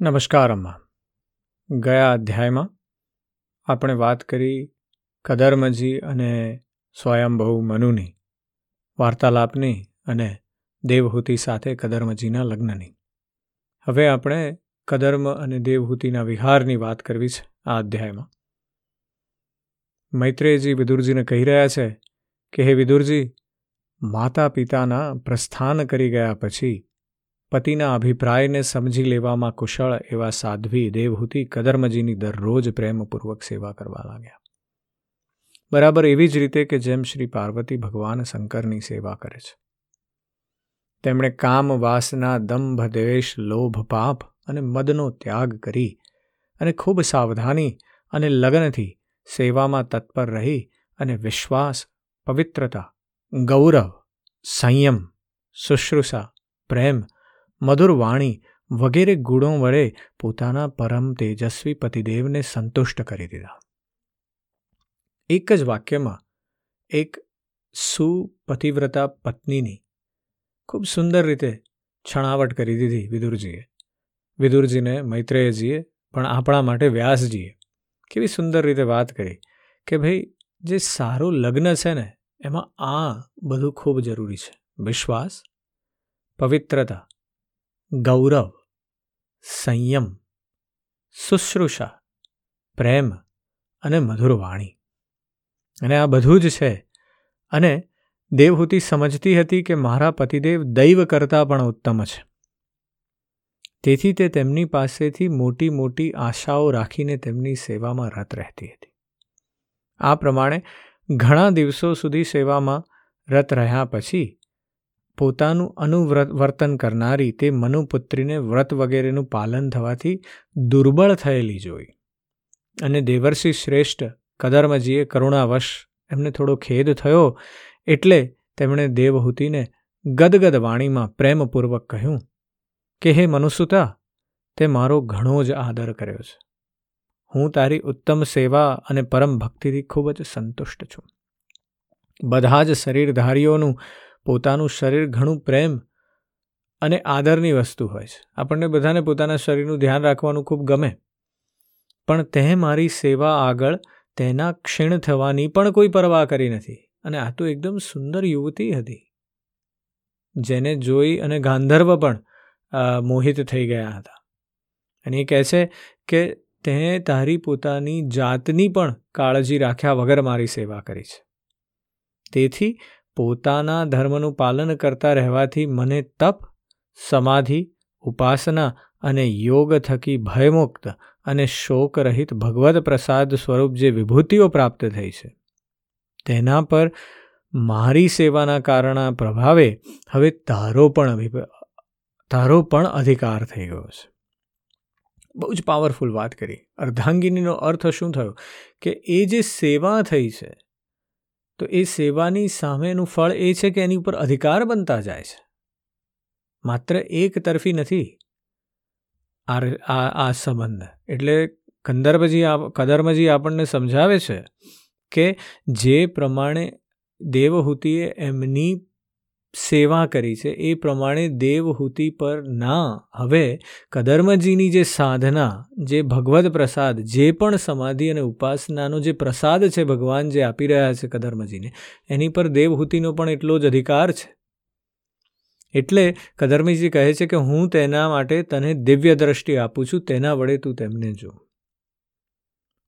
નમસ્કાર, અમ્મા. ગયા અધ્યાયમાં આપણે વાત કરી કદર્મજી અને સ્વયંભુ મનુની વાર્તાલાપની અને દેવહૂતિ સાથે કદર્મજીના લગ્નની. હવે આપણે કદર્મ અને દેવહૂતિના વિહારની વાત કરવી છે આ અધ્યાયમાં. મૈત્રેયજી વિદુરજીને કહી રહ્યા છે કે, હે વિદુરજી માતા પિતાના પ્રસ્થાન કરી ગયા પછી પતિના અભિપ્રાયને સમજી લેવામાં કુશળ એવા સાધ્વી દેવહૂતિ કદર્મજીની દરરોજ પ્રેમપૂર્વક સેવા કરવા લાગ્યા. બરાબર એવી જ રીતે કે જેમ શ્રી પાર્વતી ભગવાન શંકરની સેવા કરે છે. તેમણે કામ વાસના દંભ દ્વેષ લોભ પાપ અને મદનો ત્યાગ કરી અને ખૂબ સાવધાની અને લગ્નથી સેવામાં તત્પર રહી અને વિશ્વાસ, પવિત્રતા, ગૌરવ, સંયમ, શુશ્રુષા, પ્રેમ મધુર વાણી વગેરે ગુણો વડે પોતાના પરમ તેજસ્વી પતિદેવને સંતુષ્ટ કરી દીધા. એક જ વાક્યમાં એક સુપતિવ્રતા પત્નીની ખૂબ સુંદર રીતે છણાવટ કરી દીધી વિદુરજીએ. વિદુરજીને મૈત્રેયજીએ, પણ આપણા માટે વ્યાસજીએ કેવી સુંદર રીતે વાત કરી કે ભાઈ, જે સારું લગ્ન છે ને, એમાં આ બધું ખૂબ જરૂરી છે. વિશ્વાસ, પવિત્રતા ગૌરવ, સંયમ, શુશ્રુષા, પ્રેમ અને મધુર વાણી. અને આ બધું જ છે. અને દેવહૂતિ સમજતી હતી કે મારા પતિદેવ દૈવ કરતાં પણ ઉત્તમ છે. તેથી તે તેમની પાસેથી મોટી મોટી આશાઓ રાખીને તેમની સેવામાં રત રહેતી હતી. આ પ્રમાણે ઘણા દિવસો સુધી સેવામાં રત રહ્યા પછી પોતાનું અનુવ્રત, વર્તન કરનારી તે મનુપુત્રીને વ્રત વગેરેનું પાલન થવાથી દુર્બળ થયેલી જોઈ. અને દેવર્ષિ શ્રેષ્ઠ કદર્મજીએ કરુણાવશ એમને થોડો ખેદ થયો એટલે તેમણે દેવહૂતિને ગદગદ વાણીમાં પ્રેમપૂર્વક કહ્યું, કે હે મનુસુતા, તે મારો ઘણો જ આદર કર્યો છે. હું તારી ઉત્તમ સેવા અને પરમ ભક્તિથી ખૂબ જ સંતુષ્ટ છું. બધા જ શરીરધારીઓનું પોતાનું શરીર ઘણું પ્રેમ અને આદરની વસ્તુ હોય છે. આપણને બધાને પોતાના શરીરનું ધ્યાન રાખવાનું ખૂબ ગમે. પણ તે મારી સેવા આગળ તેના ક્ષીણ થવાની પણ કોઈ પરવા કરી નથી. અને આ તો એકદમ સુંદર યુવતી હતી, જેને જોઈ અને ગાંધર્વ પણ મોહિત થઈ ગયા હતા. અને એ કહે છે કે તે તારી પોતાની જાતની પણ કાળજી રાખ્યા વગર મારી સેવા કરી છે. તેથી પોતાના ધર્મનું પાલન કરતા રહેવાથી મને તપ, સમાધિ, ઉપાસના અને યોગ થકી ભયમુક્ત અને શોકરહિત ભગવદ પ્રસાદ સ્વરૂપ જે વિભૂતિઓ પ્રાપ્ત થઈ છે, તેના પર મારી સેવાના કારણના પ્રભાવે હવે તારો પણ તારો પણ અધિકાર થઈ ગયો છે. બહુ જ પાવરફુલ વાત કરી. અર્ધાંગિનીનો અર્થ શું થયો? કે એ જે સેવા થઈ છે તો એ સેવાની સામેનું ફળ એ છે કે એની ઉપર અધિકાર બનતા જાય છે. માત્ર એક તરફી નથી, આ આ સંબંધ. એટલે કંદર્ભજી કદર્મજી આપણને સમજાવે છે કે જે પ્રમાણે દેવહૂતિએ એમની સેવા કરી છે, એ પ્રમાણે દેવહૂતિ પર ના, હવે કદર્મજીની જે સાધના, જે ભગવદ પ્રસાદ, જે પણ સમાધિ અને ઉપાસનાનો જે પ્રસાદ છે ભગવાન જે આપી રહ્યા છે કદર્મજીને, એની પર દેવહૂતિનો પણ એટલો જ અધિકાર છે. એટલે કદર્મીજી કહે છે કે હું તેના માટે તને દિવ્ય દ્રષ્ટિ આપું છું, તેના વડે તું તેમને જો.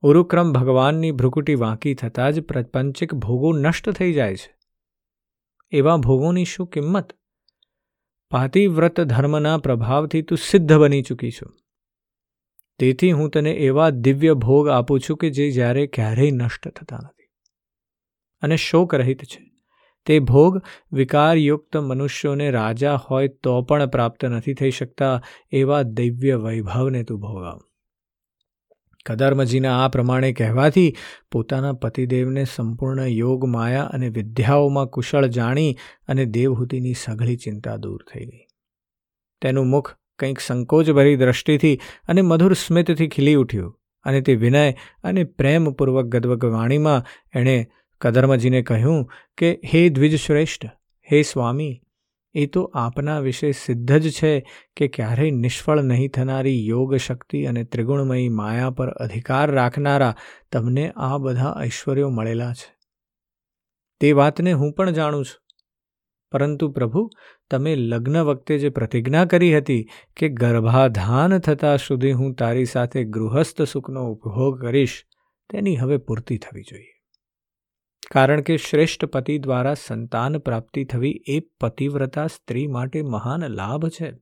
ઉરુક્રમ ભગવાનની ભ્રુકુટી વાંકી થતાં જ પ્રપંચિક ભોગો નષ્ટ થઈ જાય છે. એવા ભોગોની શું કિંમત? પાતિવ્રત ધર્મના પ્રભાવથી તું સિદ્ધ બની ચૂકી છું. તેથી હું તને એવા દિવ્ય ભોગ આપું છું કે જે જ્યારે ક્યારેય નષ્ટ થતા નથી. અને શોક રહિત છે. તે ભોગ વિકારયુક્ત મનુષ્યોને રાજા હોય તો પણ પ્રાપ્ત નથી થઈ શકતા એવા દિવ્ય વૈભવને તું ભોગાવ. કદર્મજીના આ પ્રમાણે કહેવાથી પોતાના પતિદેવને સંપૂર્ણ યોગ, માયા અને વિદ્યાઓમાં કુશળ જાણી અને દેવહૂતિની સઘળી ચિંતા દૂર થઈ ગઈ. તેનું મુખ કંઈક સંકોચભરી દ્રષ્ટિથી અને મધુર સ્મિતથી ખીલી ઉઠ્યું અને તે વિનય અને પ્રેમપૂર્વક ગદવગ વાણીમાં એણે કદર્મજીને કહ્યું કે, હે દ્વિજ શ્રેષ્ઠ હે સ્વામી એ તો આપના વિશે સિદ્ધ જ છે કે ક્યારેય નિષ્ફળ નહીં થનારી યોગ શક્તિ અને ત્રિગુણમયી માયા પર અધિકાર રાખનારા તમને આ બધા ઐશ્વર્યો મળેલા છે. તે વાતને હું પણ જાણું છું. પરંતુ પ્રભુ, તમે લગ્ન વખતે જે પ્રતિજ્ઞા કરી હતી કે ગર્ભાધાન થતાં સુધી હું તારી સાથે ગૃહસ્થ સુખનો ઉપભોગ કરીશ, તેની હવે પૂર્તિ થવી જોઈએ. કારણ કે શ્રેષ્ઠ પતિ દ્વારા સંતાન પ્રાપ્તિ થવી એ પતિવ્રતા સ્ત્રી માટે મહાન લાભ છે.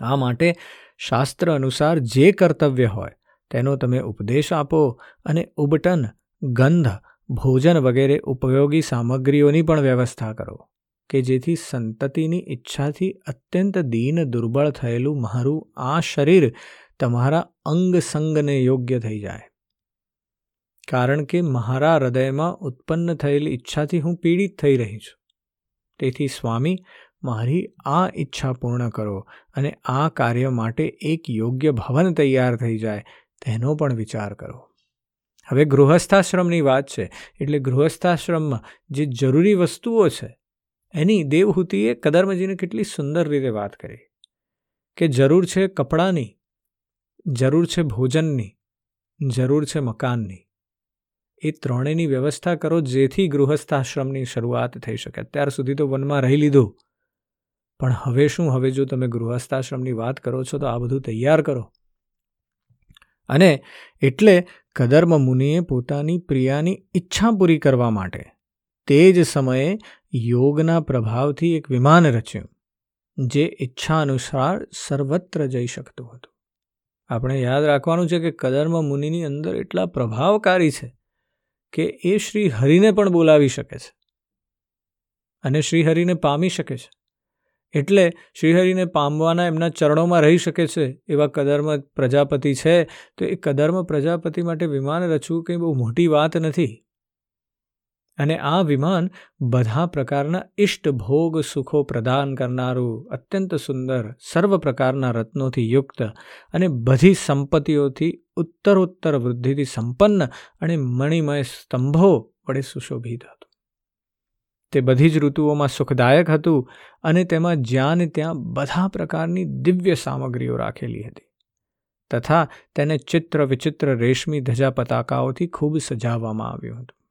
આ માટે શાસ્ત્ર અનુસાર જે કર્તવ્ય હોય, તેનો તમે ઉપદેશ આપો અને ઉબટન, ગંધ, ભોજન વગેરે ઉપયોગી સામગ્રીઓની પણ વ્યવસ્થા કરો, કે જેથી સંતતિની ઈચ્છાથી અત્યંત દીન દુર્બળ થયેલું મારું આ શરીર તમારા અંગ સંગને યોગ્ય થઈ જાય. કારણ કે મારા હૃદયમાં ઉત્પન્ન થયેલી ઈચ્છાથી હું પીડિત થઈ રહી છું. તેથી સ્વામી, મારી આ ઈચ્છા પૂર્ણ કરો અને આ કાર્ય માટે એક યોગ્ય ભવન તૈયાર થઈ જાય, તેનો પણ વિચાર કરો. હવે ગૃહસ્થાશ્રમની વાત છે, એટલે ગૃહસ્થાશ્રમમાં જે જરૂરી વસ્તુઓ છે, એની દેવહૂતિએ કદર્મજીને કેટલી સુંદર રીતે વાત કરી. કે જરૂર છે કપડાની, જરૂર છે ભોજનની, જરૂર છે મકાનની એ ત્રણેયની વ્યવસ્થા કરો જેથી ગૃહસ્થાશ્રમની શરૂઆત થઈ શકે. અત્યાર સુધી તો વનમાં રહી લીધું. પણ હવે શું? હવે જો તમે ગૃહસ્થાશ્રમની વાત કરો છો, તો આ બધું તૈયાર કરો. અને એટલે કદર્મ મુનિએ પોતાની પ્રિયાની ઈચ્છા પૂરી કરવા માટે તે જ સમયે યોગના પ્રભાવથી એક વિમાન રચ્યું, જે ઈચ્છા અનુસાર સર્વત્ર જઈ શકતું હતું. આપણે યાદ રાખવાનું છે કે કદર્મ મુનિની અંદર એટલા પ્રભાવકારી છે કે એ શ્રી હરિને પણ બોલાવી શકે છે. અને શ્રીહરિને પામી શકે છે. એટલે શ્રીહરિને પામવાના એમના ચરણોમાં રહી શકે છે એવા કદર્મ પ્રજાપતિ છે. તો એ કદર્મ પ્રજાપતિ માટે વિમાન રચવું કંઈ બહુ મોટી વાત નથી. અને આ વિમાન બધા પ્રકારના ઇષ્ટ, ભોગ, સુખો પ્રદાન કરનારું અત્યંત સુંદર, સર્વ પ્રકારના રત્નોથી યુક્ત અને બધી સંપત્તિઓથી ઉત્તરોત્તર વૃદ્ધિથી સંપન્ન અને મણિમય સ્તંભો વડે સુશોભિત હતું. તે બધી જ ઋતુઓમાં સુખદાયક હતું અને તેમાં જ્યાં ને ત્યાં બધા પ્રકારની દિવ્ય સામગ્રીઓ રાખેલી હતી. તથા તેને ચિત્ર વિચિત્ર રેશમી ધજા પતાકાઓથી ખૂબ સજાવવામાં આવ્યું હતું.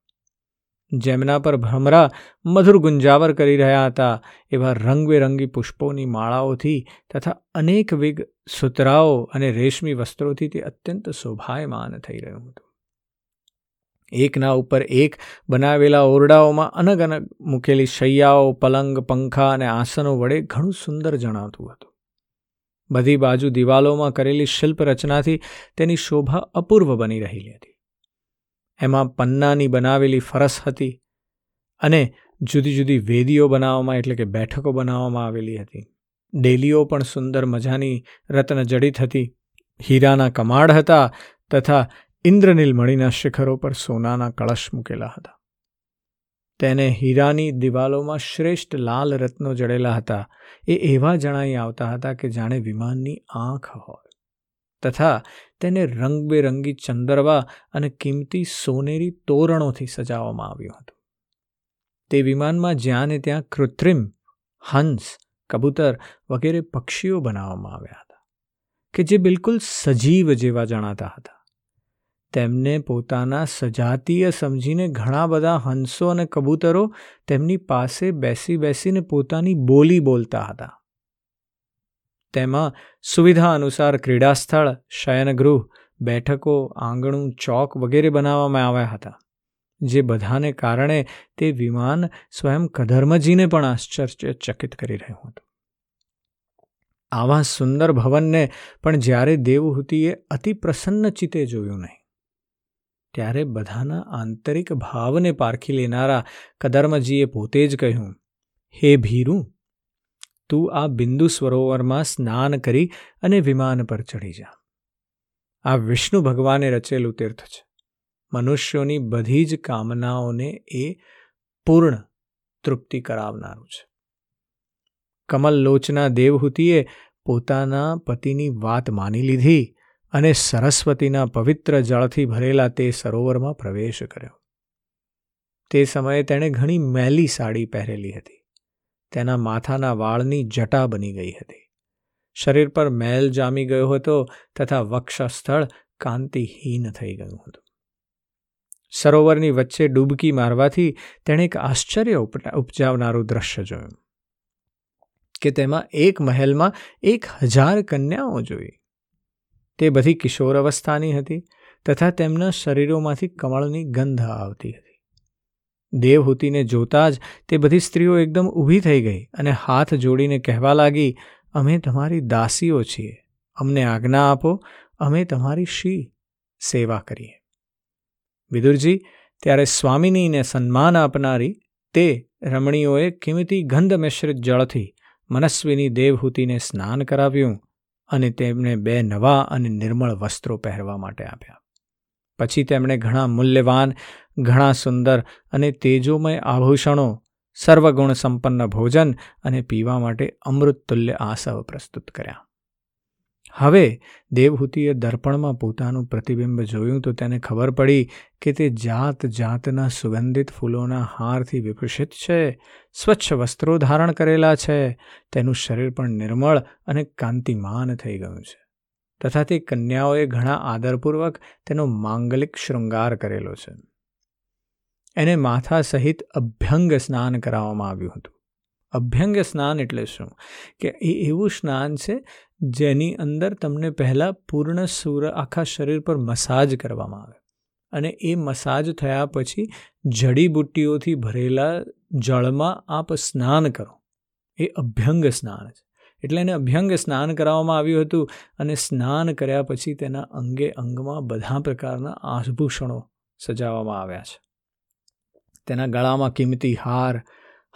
જેમના પર ભ્રમરા મધુર ગુંજાવર કરી રહ્યા હતા, એવા રંગબેરંગી પુષ્પોની માળાઓથી તથા અનેકવિધ સુતરાઓ અને રેશમી વસ્ત્રોથી તે અત્યંત શોભાયમાન થઈ રહ્યું હતું. એકના ઉપર એક બનાવેલા ઓરડાઓમાં અનગ અનગ મૂકેલી શૈયાઓ, પલંગ, પંખા અને આસનો વડે ઘણું સુંદર જણાતું હતું. બધી બાજુ દિવાલોમાં કરેલી શિલ્પ રચનાથી તેની શોભા અપૂર્વ બની રહેલી હતી. એમાં પન્નાની બનાવેલી ફરસ હતી અને જુદી જુદી વેદીઓ બનાવવામાં, એટલે કે બેઠકો બનાવવામાં આવેલી હતી. ડેલીઓ પણ સુંદર મજાની રત્ન જડિત હતી. હીરાના કમાડ હતા તથા ઇન્દ્રનીલ મણીના શિખરો પર સોનાના કળશ મૂકેલા હતા. તેને હીરાની દિવાલોમાં શ્રેષ્ઠ લાલ રત્નો જડેલા હતા. એ એવા જણાઈ આવતા હતા કે જાણે વિમાનની આંખ હોય તથા તેને રંગબેરંગી ચંદરવા અને કિંમતી સોનેરી તોરણોથી સજાવવામાં આવ્યું હતું. તે વિમાનમાં જ્યાં ને ત્યાં કૃત્રિમ હંસ, કબૂતર વગેરે પક્ષીઓ બનાવવામાં આવ્યા હતા, કે જે બિલકુલ સજીવ જેવા જણાતા હતા. તેમને પોતાના સજાતીય સમજીને ઘણા બધા હંસો અને કબૂતરો તેમની પાસે બેસી બેસીને પોતાની બોલી બોલતા હતા. તેમાં સુવિધા અનુસાર ક્રીડાસ્થળ, શયનગૃહ, બેઠકો, આંગણું, ચોક વગેરે બનાવવામાં આવ્યા હતા, જે બધાને કારણે તે વિમાન સ્વયં કધર્મજીને પણ આશ્ચર્યચકિત કરી રહ્યું હતું. આવા સુંદર ભવનને પણ જ્યારે દેવહૂતિએ અતિ પ્રસન્ન ચિત્તે જોયું નહીં, ત્યારે બધાના આંતરિક ભાવને પારખી લેનારા કદર્મજીએ પોતે જ કહ્યું, હે ભીરું તું આ બિંદુ સરોવરમાં સ્નાન કરી અને વિમાન પર ચડી જા. આ વિષ્ણુ ભગવાને રચેલું તીર્થ છે. મનુષ્યોની બધી જ કામનાઓને એ પૂર્ણ તૃપ્તિ કરાવનારું છે. કમલ લોચના દેવહૂતિએ પોતાના પતિની વાત માની લીધી અને સરસ્વતીના પવિત્ર જળથી ભરેલા તે સરોવરમાં પ્રવેશ કર્યો. તે સમયે તેણે ઘણી મેલી સાડી પહેરેલી હતી. તેના માથાના વાળની જટા બની ગઈ હતી. શરીર પર મેલ જામી ગયો હતો તથા વક્ષસ્થળ કાંતિહીન થઈ ગયું હતું. સરોવરની વચ્ચે ડૂબકી મારવાથી તેણે એક આશ્ચર્ય ઉપજાવનારું દ્રશ્ય જોયું કે તેમાં એક મહેલમાં એક હજાર કન્યાઓ જોઈ. તે બધી કિશોર અવસ્થાની હતી તથા તેમના શરીરોમાંથી કમળની ગંધ આવતી હતી. દેવહૂતિને જોતા જ તે બધી સ્ત્રીઓ એકદમ ઊભી થઈ ગઈ અને હાથ જોડીને કહેવા લાગી, અમે તમારી દાસીઓ છીએ. અમને આજ્ઞા આપો, અમે તમારી શી સેવા કરીએ. વિદુરજી, ત્યારે સ્વામિનીને સન્માન આપનારી તે રમણીઓએ કિંમતી ગંધ મિશ્રિત જળથી મનસ્વીની દેવહૂતિને સ્નાન કરાવ્યું અને તેમને બે નવા અને નિર્મળ વસ્ત્રો પહેરવા માટે આપ્યા. પછી તેમણે ઘણા મૂલ્યવાન, ઘણા સુંદર અને તેજોમય આભૂષણો સર્વગુણ સંપન્ન ભોજન અને પીવા માટે અમૃતતુલ્ય આસવ પ્રસ્તુત કર્યા. હવે દેવહૂતિએ દર્પણમાં પોતાનું પ્રતિબિંબ જોયું તો તેને ખબર પડી કે તે જાત જાતના સુગંધિત ફૂલોના હારથી વિભૂષિત છે, સ્વચ્છ વસ્ત્રો ધારણ કરેલા છે, તેનું શરીર પણ નિર્મળ અને કાંતિમાન થઈ ગયું છે. તથા તે કન્યાઓએ ઘણા આદરપૂર્વક તેનો માંગલિક શૃંગાર કરેલો છે. એને માથા સહિત અભ્યંગ સ્નાન કરાવવામાં આવ્યું હતું. અભ્યંગ સ્નાન એટલે શું? કે એ એવું સ્નાન છે જેની અંદર તમને પહેલાં પૂર્ણ સૂર આખા શરીર પર મસાજ કરવામાં આવે. અને એ મસાજ થયા પછી જડીબુટ્ટીઓથી ભરેલા જળમાં આપ સ્નાન કરો. એ અભ્યંગ સ્નાન છે. એટલે એને અભ્યંગ સ્નાન કરાવવામાં આવ્યું હતું અને સ્નાન કર્યા પછી તેના અંગે અંગમાં બધા પ્રકારના આભૂષણો સજાવવામાં આવ્યા છે. તેના ગળામાં કિંમતી હાર,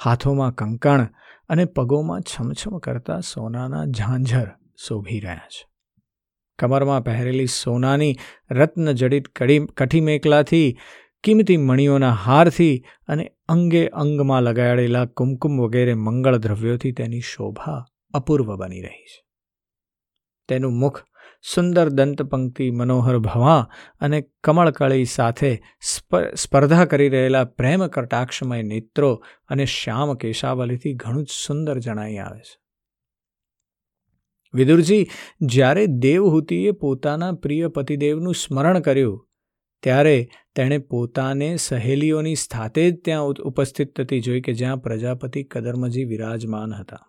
હાથોમાં કંકણ અને પગોમાં છમછમ કરતા સોનાના ઝાંઝર શોભી રહ્યા છે. કમરમાં પહેરેલી સોનાની રત્નજડિત કડી, કઠી મેકલાથી, કિંમતી મણીઓના હારથી અને અંગે અંગમાં લગાડેલા કુમકુમ વગેરે મંગળ દ્રવ્યોથી તેની શોભા અપૂર્વ બની રહી છે. તેનું મુખ સુંદર દંતપંક્તિ મનોહર ભવા અને કમળકળી સાથે સ્પર્ધા કરી રહેલા પ્રેમ કટાક્ષમય નેત્રો અને શ્યામ કેશાવલીથી ઘણું જ સુંદર જણાઈ આવે છે. વિદુરજી, જ્યારે દેવહૂતિએ પોતાના પ્રિય પતિદેવનું સ્મરણ કર્યું, ત્યારે તેણે પોતાને સહેલીઓની સાથે જ ત્યાં ઉપસ્થિત થતી જોઈ કે જ્યાં પ્રજાપતિ કદર્મજી વિરાજમાન હતા.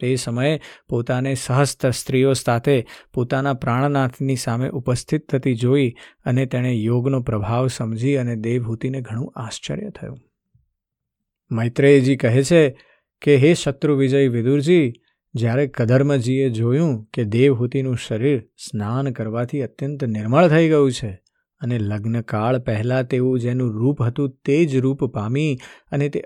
તે સમયે પોતાને સહસ્ત સ્ત્રીઓ સાથે પોતાના પ્રાણનાથની સામે ઉપસ્થિત થતી જોઈ અને તેણે યોગનો પ્રભાવ સમજી અને દેવહૂતિને ઘણું આશ્ચર્ય થયું. મૈત્રેયજી કહે છે કે, હે શત્રુ વિજય વિદુરજી, જ્યારે કદર્મજીએ જોયું કે દેવહૂતિનું શરીર સ્નાન કરવાથી અત્યંત નિર્મળ થઈ ગયું છે અને લગ્નકાળ પહેલાં તેવું જેનું રૂપ હતું તે જ રૂપ પામી અને તે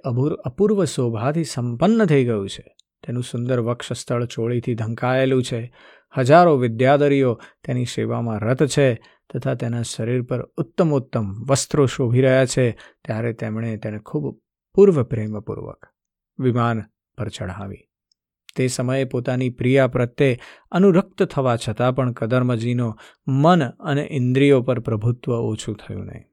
અપૂર્વ શોભાથી સંપન્ન થઈ ગયું છે તેનું સુંદર વક્ષસ્થળ ચોળીથી ઢંકાયેલું છે. હજારો વિદ્યાધરીઓ તેની સેવામાં રત છે તથા તેના શરીર પર ઉત્તમોત્તમ વસ્ત્રો શોભી રહ્યા છે. ત્યારે તેમણે તેને ખૂબ પૂર્વ પ્રેમપૂર્વક વિમાન પર ચઢાવી. તે સમયે પોતાની પ્રિયા પ્રત્યે અનુરક્ત થવા છતાં પણ કદર્મજીનો મન અને ઇન્દ્રિયો પર પ્રભુત્વ ઓછું થયું નહીં.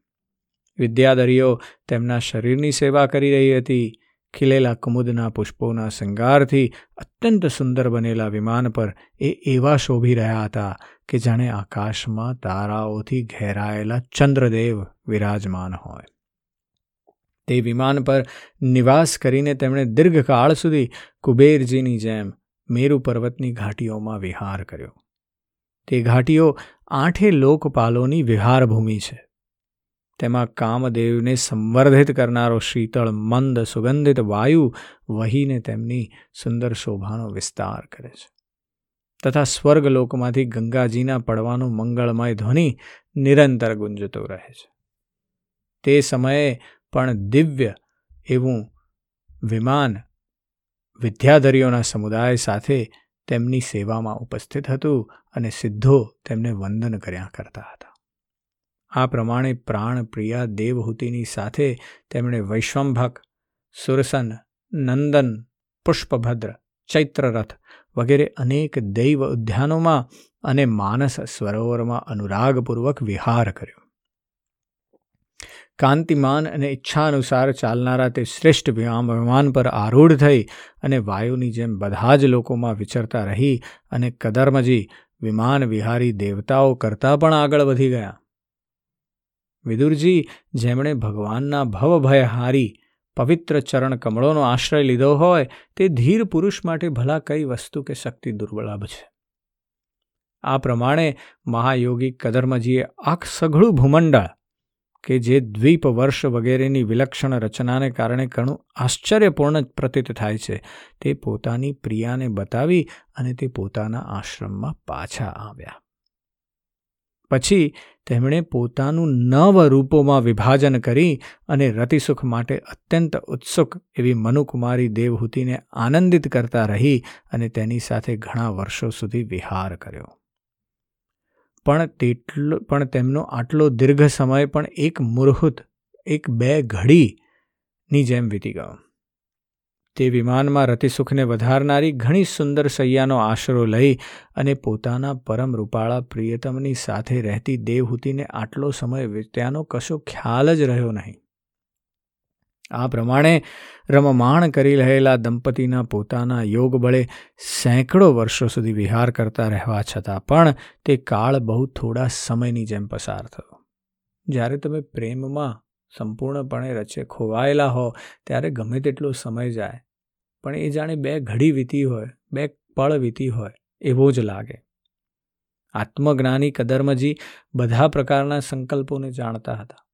વિદ્યાધરીઓ તેમના શરીરની સેવા કરી રહી હતી. ખીલેલા કુમુદના પુષ્પોના શૃંગારથી અત્યંત સુંદર બનેલા વિમાન પર એ એવા શોભી રહ્યા હતા કે જાણે આકાશમાં તારાઓથી ઘેરાયેલા ચંદ્રદેવ વિરાજમાન હોય. તે વિમાન પર નિવાસ કરીને તેમણે દીર્ઘકાળ સુધી કુબેરજીની જેમ મેરુ પર્વતની ઘાટીઓમાં વિહાર કર્યો. તે ઘાટીઓ આઠે લોકપાલોની વિહારભૂમિ છે. તેમાં કામદેવને સંવર્ધિત કરનારો શીતળ, મંદ, સુગંધિત વાયુ વહીને તેમની સુંદર શોભાનો વિસ્તાર કરે છે. તથા સ્વર્ગલોકમાંથી ગંગાજીના પડવાનો મંગળમય ધ્વનિ નિરંતર ગુંજતો રહે છે. તે સમયે પણ દિવ્ય એવું વિમાન વિદ્યાધરીઓના સમુદાય સાથે તેમની સેવામાં ઉપસ્થિત હતું અને સિદ્ધો તેમને વંદન કર્યા કરતા હતા. આ પ્રમાણે પ્રાણપ્રિયા દેવહૂતિની સાથે તેમણે વૈશ્વંભક, સુરસન, નંદન, પુષ્પભદ્ર, ચૈત્રરથ વગેરે અનેક દૈવ ઉદ્યાનોમાં અને માનસ સરોવરમાં અનુરાગપૂર્વક વિહાર કર્યો. કાંતિમાન અને ઈચ્છા અનુસાર ચાલનારા તે શ્રેષ્ઠ વિમાન પર આરૂઢ થઈ અને વાયુની જેમ બધા જ લોકોમાં વિચરતા રહી અને કદર્મજી વિમાન વિહારી દેવતાઓ કરતાં પણ આગળ વધી ગયા. વિદુરજી, જેમણે ભગવાનના ભવભય હારી પવિત્ર ચરણ કમળોનો આશ્રય લીધો હોય, તે ધીર પુરુષ માટે ભલા કઈ વસ્તુ કે શક્તિ દુર્બળાભ છે? આ પ્રમાણે મહાયોગી કદર્મજીએ આખ સઘળું ભૂમંડળ કે જે દ્વીપ વર્ષ વગેરેની વિલક્ષણ રચનાને કારણે ઘણું આશ્ચર્યપૂર્ણ પ્રતીત થાય છે, તે પોતાની પ્રિયાને બતાવી અને તે પોતાના આશ્રમમાં પાછા આવ્યા. પછી તેમણે પોતાનું નવ રૂપોમાં વિભાજન કરી અને રતિસુખ માટે અત્યંત ઉત્સુક એવી મનુકુમારી દેવહૂતિને આનંદિત કરતા રહી અને તેની સાથે ઘણા વર્ષો સુધી વિહાર કર્યો. પણ તેટલો, પણ તેમનો આટલો દીર્ઘ સમય પણ એક મુહૂર્ત એક બે ઘડીની જેમ વીતી ગયો. તે વિમાનમાં રતિસુખને વધારનારી ઘણી સુંદર સૈયાનો આશરો લઈ અને પોતાના પરમ રૂપાળા પ્રિયતમની સાથે રહેતી દેવહૂતિને આટલો સમય વીત્યાનો કશો ખ્યાલ જ રહ્યો નહીં. આ પ્રમાણે રમમાણ કરી રહેલા દંપતીના પોતાના યોગ બળે સેંકડો વર્ષો સુધી વિહાર કરતા રહેવા છતાં પણ તે કાળ બહુ થોડા સમયની જેમ પસાર થયો. જ્યારે તમે પ્રેમમાં સંપૂર્ણપણે રચે ખોવાયેલા હો, ત્યારે ગમે તેટલો સમય જાય પણ એ જાણે બે ઘડી વીતી હોય, બે પળ વીતી હોય, એવો જ લાગે. આત્મજ્ઞાની કદર્મજી બધા પ્રકારના સંકલ્પોને જાણતા હતા.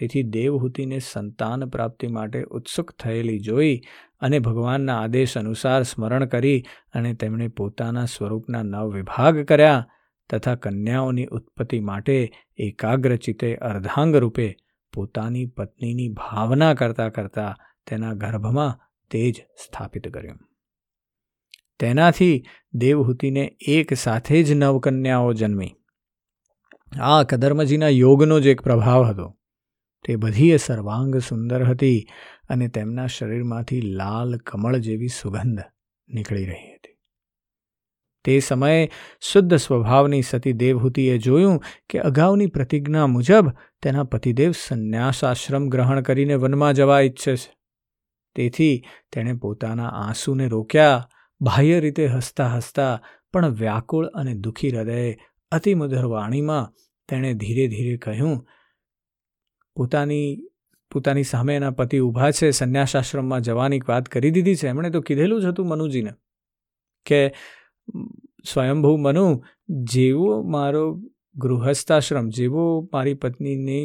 તેથી દેવહૂતિને સંતાન પ્રાપ્તિ માટે ઉત્સુક થયેલી જોઈ અને ભગવાનના આદેશ અનુસાર સ્મરણ કરી અને તેમણે પોતાના સ્વરૂપના નવ વિભાગ કર્યા તથા કન્યાઓની ઉત્પત્તિ માટે એકાગ્રચિતે અર્ધાંગ રૂપે પોતાની પત્નીની ભાવના કરતા કરતા તેના ગર્ભમાં તેજ સ્થાપિત કર્યું. તેનાથી દેવહૂતિને એક સાથે જ નવકન્યાઓ જન્મી. આ કદર્મજીના યોગનો જ એક પ્રભાવ હતો. તે બધીએ સર્વાંગ સુંદર હતી અને તેમના શરીરમાંથી લાલ કમળ જેવી સુગંધ નીકળી રહી હતી. તે સમયે શુદ્ધ સ્વભાવની સતી દેવહૂતિએ જોયું કે અગાઉની પ્રતિજ્ઞા મુજબ તેના પતિદેવ સંન્યાસ આશ્રમ ગ્રહણ કરીને વનમાં જવા ઈચ્છે છે. તેથી તેણે પોતાના આંસુને રોક્યા, બાહ્ય રીતે હસતા હસતા પણ વ્યાકુળ અને દુઃખી હૃદયે અતિમધુર વાણીમાં તેણે ધીરે ધીરે કહ્યું, પોતાની પોતાની સામે એના પતિ ઊભા છે, સંન્યાસાશ્રમમાં જવાની વાત કરી દીધી છે. એમણે તો કીધેલું જ હતું મનુજીને કે, સ્વયંભૂ મનુ, જેવો મારો ગૃહસ્થાશ્રમ, જેવો મારી પત્નીની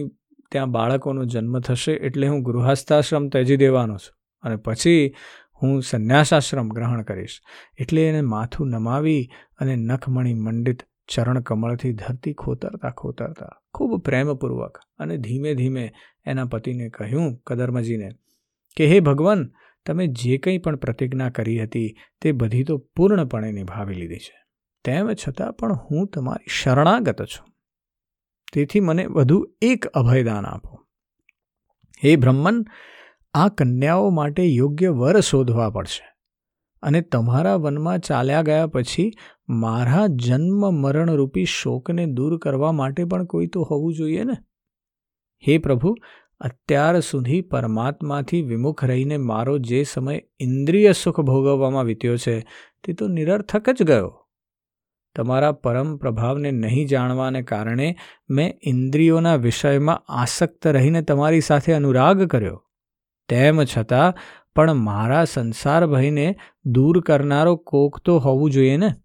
ત્યાં બાળકોનો જન્મ થશે એટલે હું ગૃહસ્થાશ્રમ ત્યજી દેવાનો છું. અને પછી હું સંન્યાસાશ્રમ ગ્રહણ કરીશ. એટલે એને માથું નમાવી અને નખમણી મંડિત ચરણ કમળથી ધરતી ખોતરતા ખોતરતા, ખૂબ પ્રેમપૂર્વક અને ધીમે ધીમે એના પતિને કહ્યું કદર્મજીને, કે હે ભગવાન, તમે જે કંઈ પણ પ્રતિજ્ઞા કરી હતી તે બધી તો પૂર્ણપણે નિભાવી લીધી છે. તેમ છતાં પણ હું તમારી શરણાગત છું. તેથી મને વધુ એક અભયદાન આપો. હે બ્રહ્મન આ કન્યાઓ માટે યોગ્ય વર શોધવા પડશે. અને તમારા વનમાં ચાલ્યા ગયા પછી મારા જન્મ મરણરૂપી શોકને દૂર કરવા માટે પણ કોઈ તો હોવું જોઈએ ને? હે પ્રભુ, અત્યાર સુધી પરમાત્માથી વિમુખ રહીને મારો જે સમય ઇન્દ્રિય સુખ ભોગવવામાં વીત્યો છે, તે તો નિરર્થક જ ગયો. તમારા પરમ પ્રભાવને નહીં જાણવાને કારણે મેં ઇન્દ્રિયોના વિષયમાં આસક્ત રહીને તમારી સાથે અનુરાગ કર્યો. તેમ છતાં પણ મારા સંસાર ભયને દૂર કરનારો કોક તો હોવું જોઈએ ને?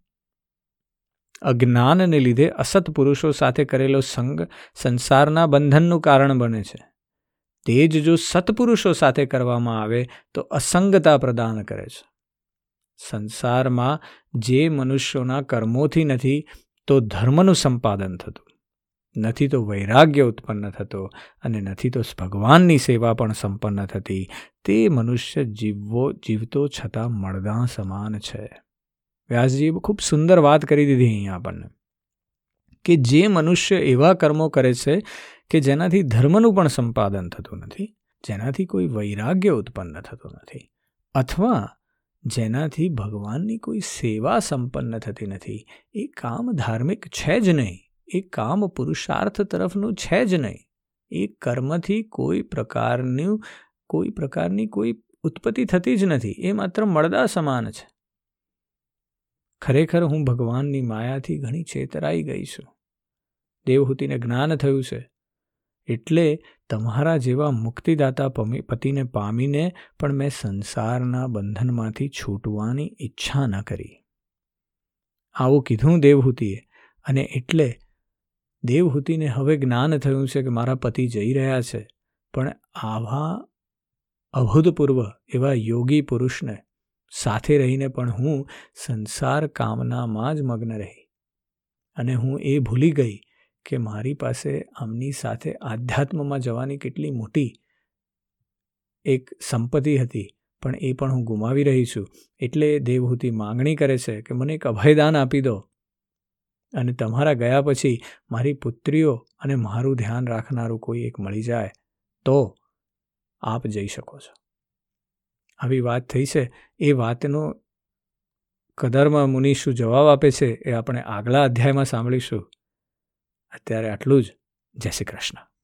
અજ્ઞાનને લીધે અસત પુરુષો સાથે કરેલો સંગ સંસારના બંધનનું કારણ બને છે. તે જ જો સત્પુરુષો સાથે કરવામાં આવે તો અસંગતા પ્રદાન કરે છે. સંસારમાં જે મનુષ્યોના કર્મોથી નથી તો ધર્મનું સંપાદન થતું. નથી તો વૈરાગ્ય ઉત્પન્ન થતો અને નથી તો ભગવાનની સેવા પણ સંપન્ન થતી. તે મનુષ્ય જીવવો, જીવતો છતાં મળદા સમાન છે. વ્યાસજીએ ખૂબ સુંદર વાત કરી દીધી અહીંયા આપણને કે જે મનુષ્ય એવા કર્મો કરે છે કે જેનાથી ધર્મનું પણ સંપાદન થતું નથી, જેનાથી કોઈ વૈરાગ્ય ઉત્પન્ન થતું નથી અથવા જેનાથી ભગવાનની કોઈ સેવા સંપન્ન થતી નથી. એ કામ ધાર્મિક છે જ નહીં. એ કામ પુરુષાર્થ તરફનું છે જ નહીં. એ કર્મથી કોઈ પ્રકારનું, કોઈ પ્રકારની કોઈ ઉત્પત્તિ થતી જ નથી. એ માત્ર મળદા સમાન છે. ખરેખર હું ભગવાનની માયાથી ઘણી છેતરાઈ ગઈ છું. દેવહૂતિને જ્ઞાન થયું છે. એટલે તમારા જેવા મુક્તિદાતા પતિને પામીને પણ મેં સંસારના બંધનમાંથી છૂટવાની ઈચ્છા ન કરી. આવું કીધું દેવહૂતિએ, અને એટલે દેવહૂતિને હવે જ્ઞાન થયું છે કે મારા પતિ જઈ રહ્યા છે, પણ આવા અભૂતપૂર્વ એવા યોગી પુરુષને સાથે રહીને પણ હું સંસાર કામનામાં જ મગ્ન રહી. અને હું એ ભૂલી ગઈ કે મારી પાસે આમની સાથે આધ્યાત્મમાં જવાની કેટલી મોટી એક સંપત્તિ હતી, પણ એ પણ હું ગુમાવી રહી છું. એટલે દેવહૂતિ માંગણી કરે છે કે મને એક અભયદાન આપી દો. અને તમારા ગયા પછી મારી પુત્રીઓ અને મારું ધ્યાન રાખનારું કોઈ એક મળી જાય, તો આપ જઈ શકો છો. આવી વાત થઈ છે. એ વાતનો કદરમાં મુનિ શું જવાબ આપે છે એ આપણે આગલા અધ્યાયમાં સાંભળીશું. અત્યારે આટલું જ. જય શ્રી કૃષ્ણ.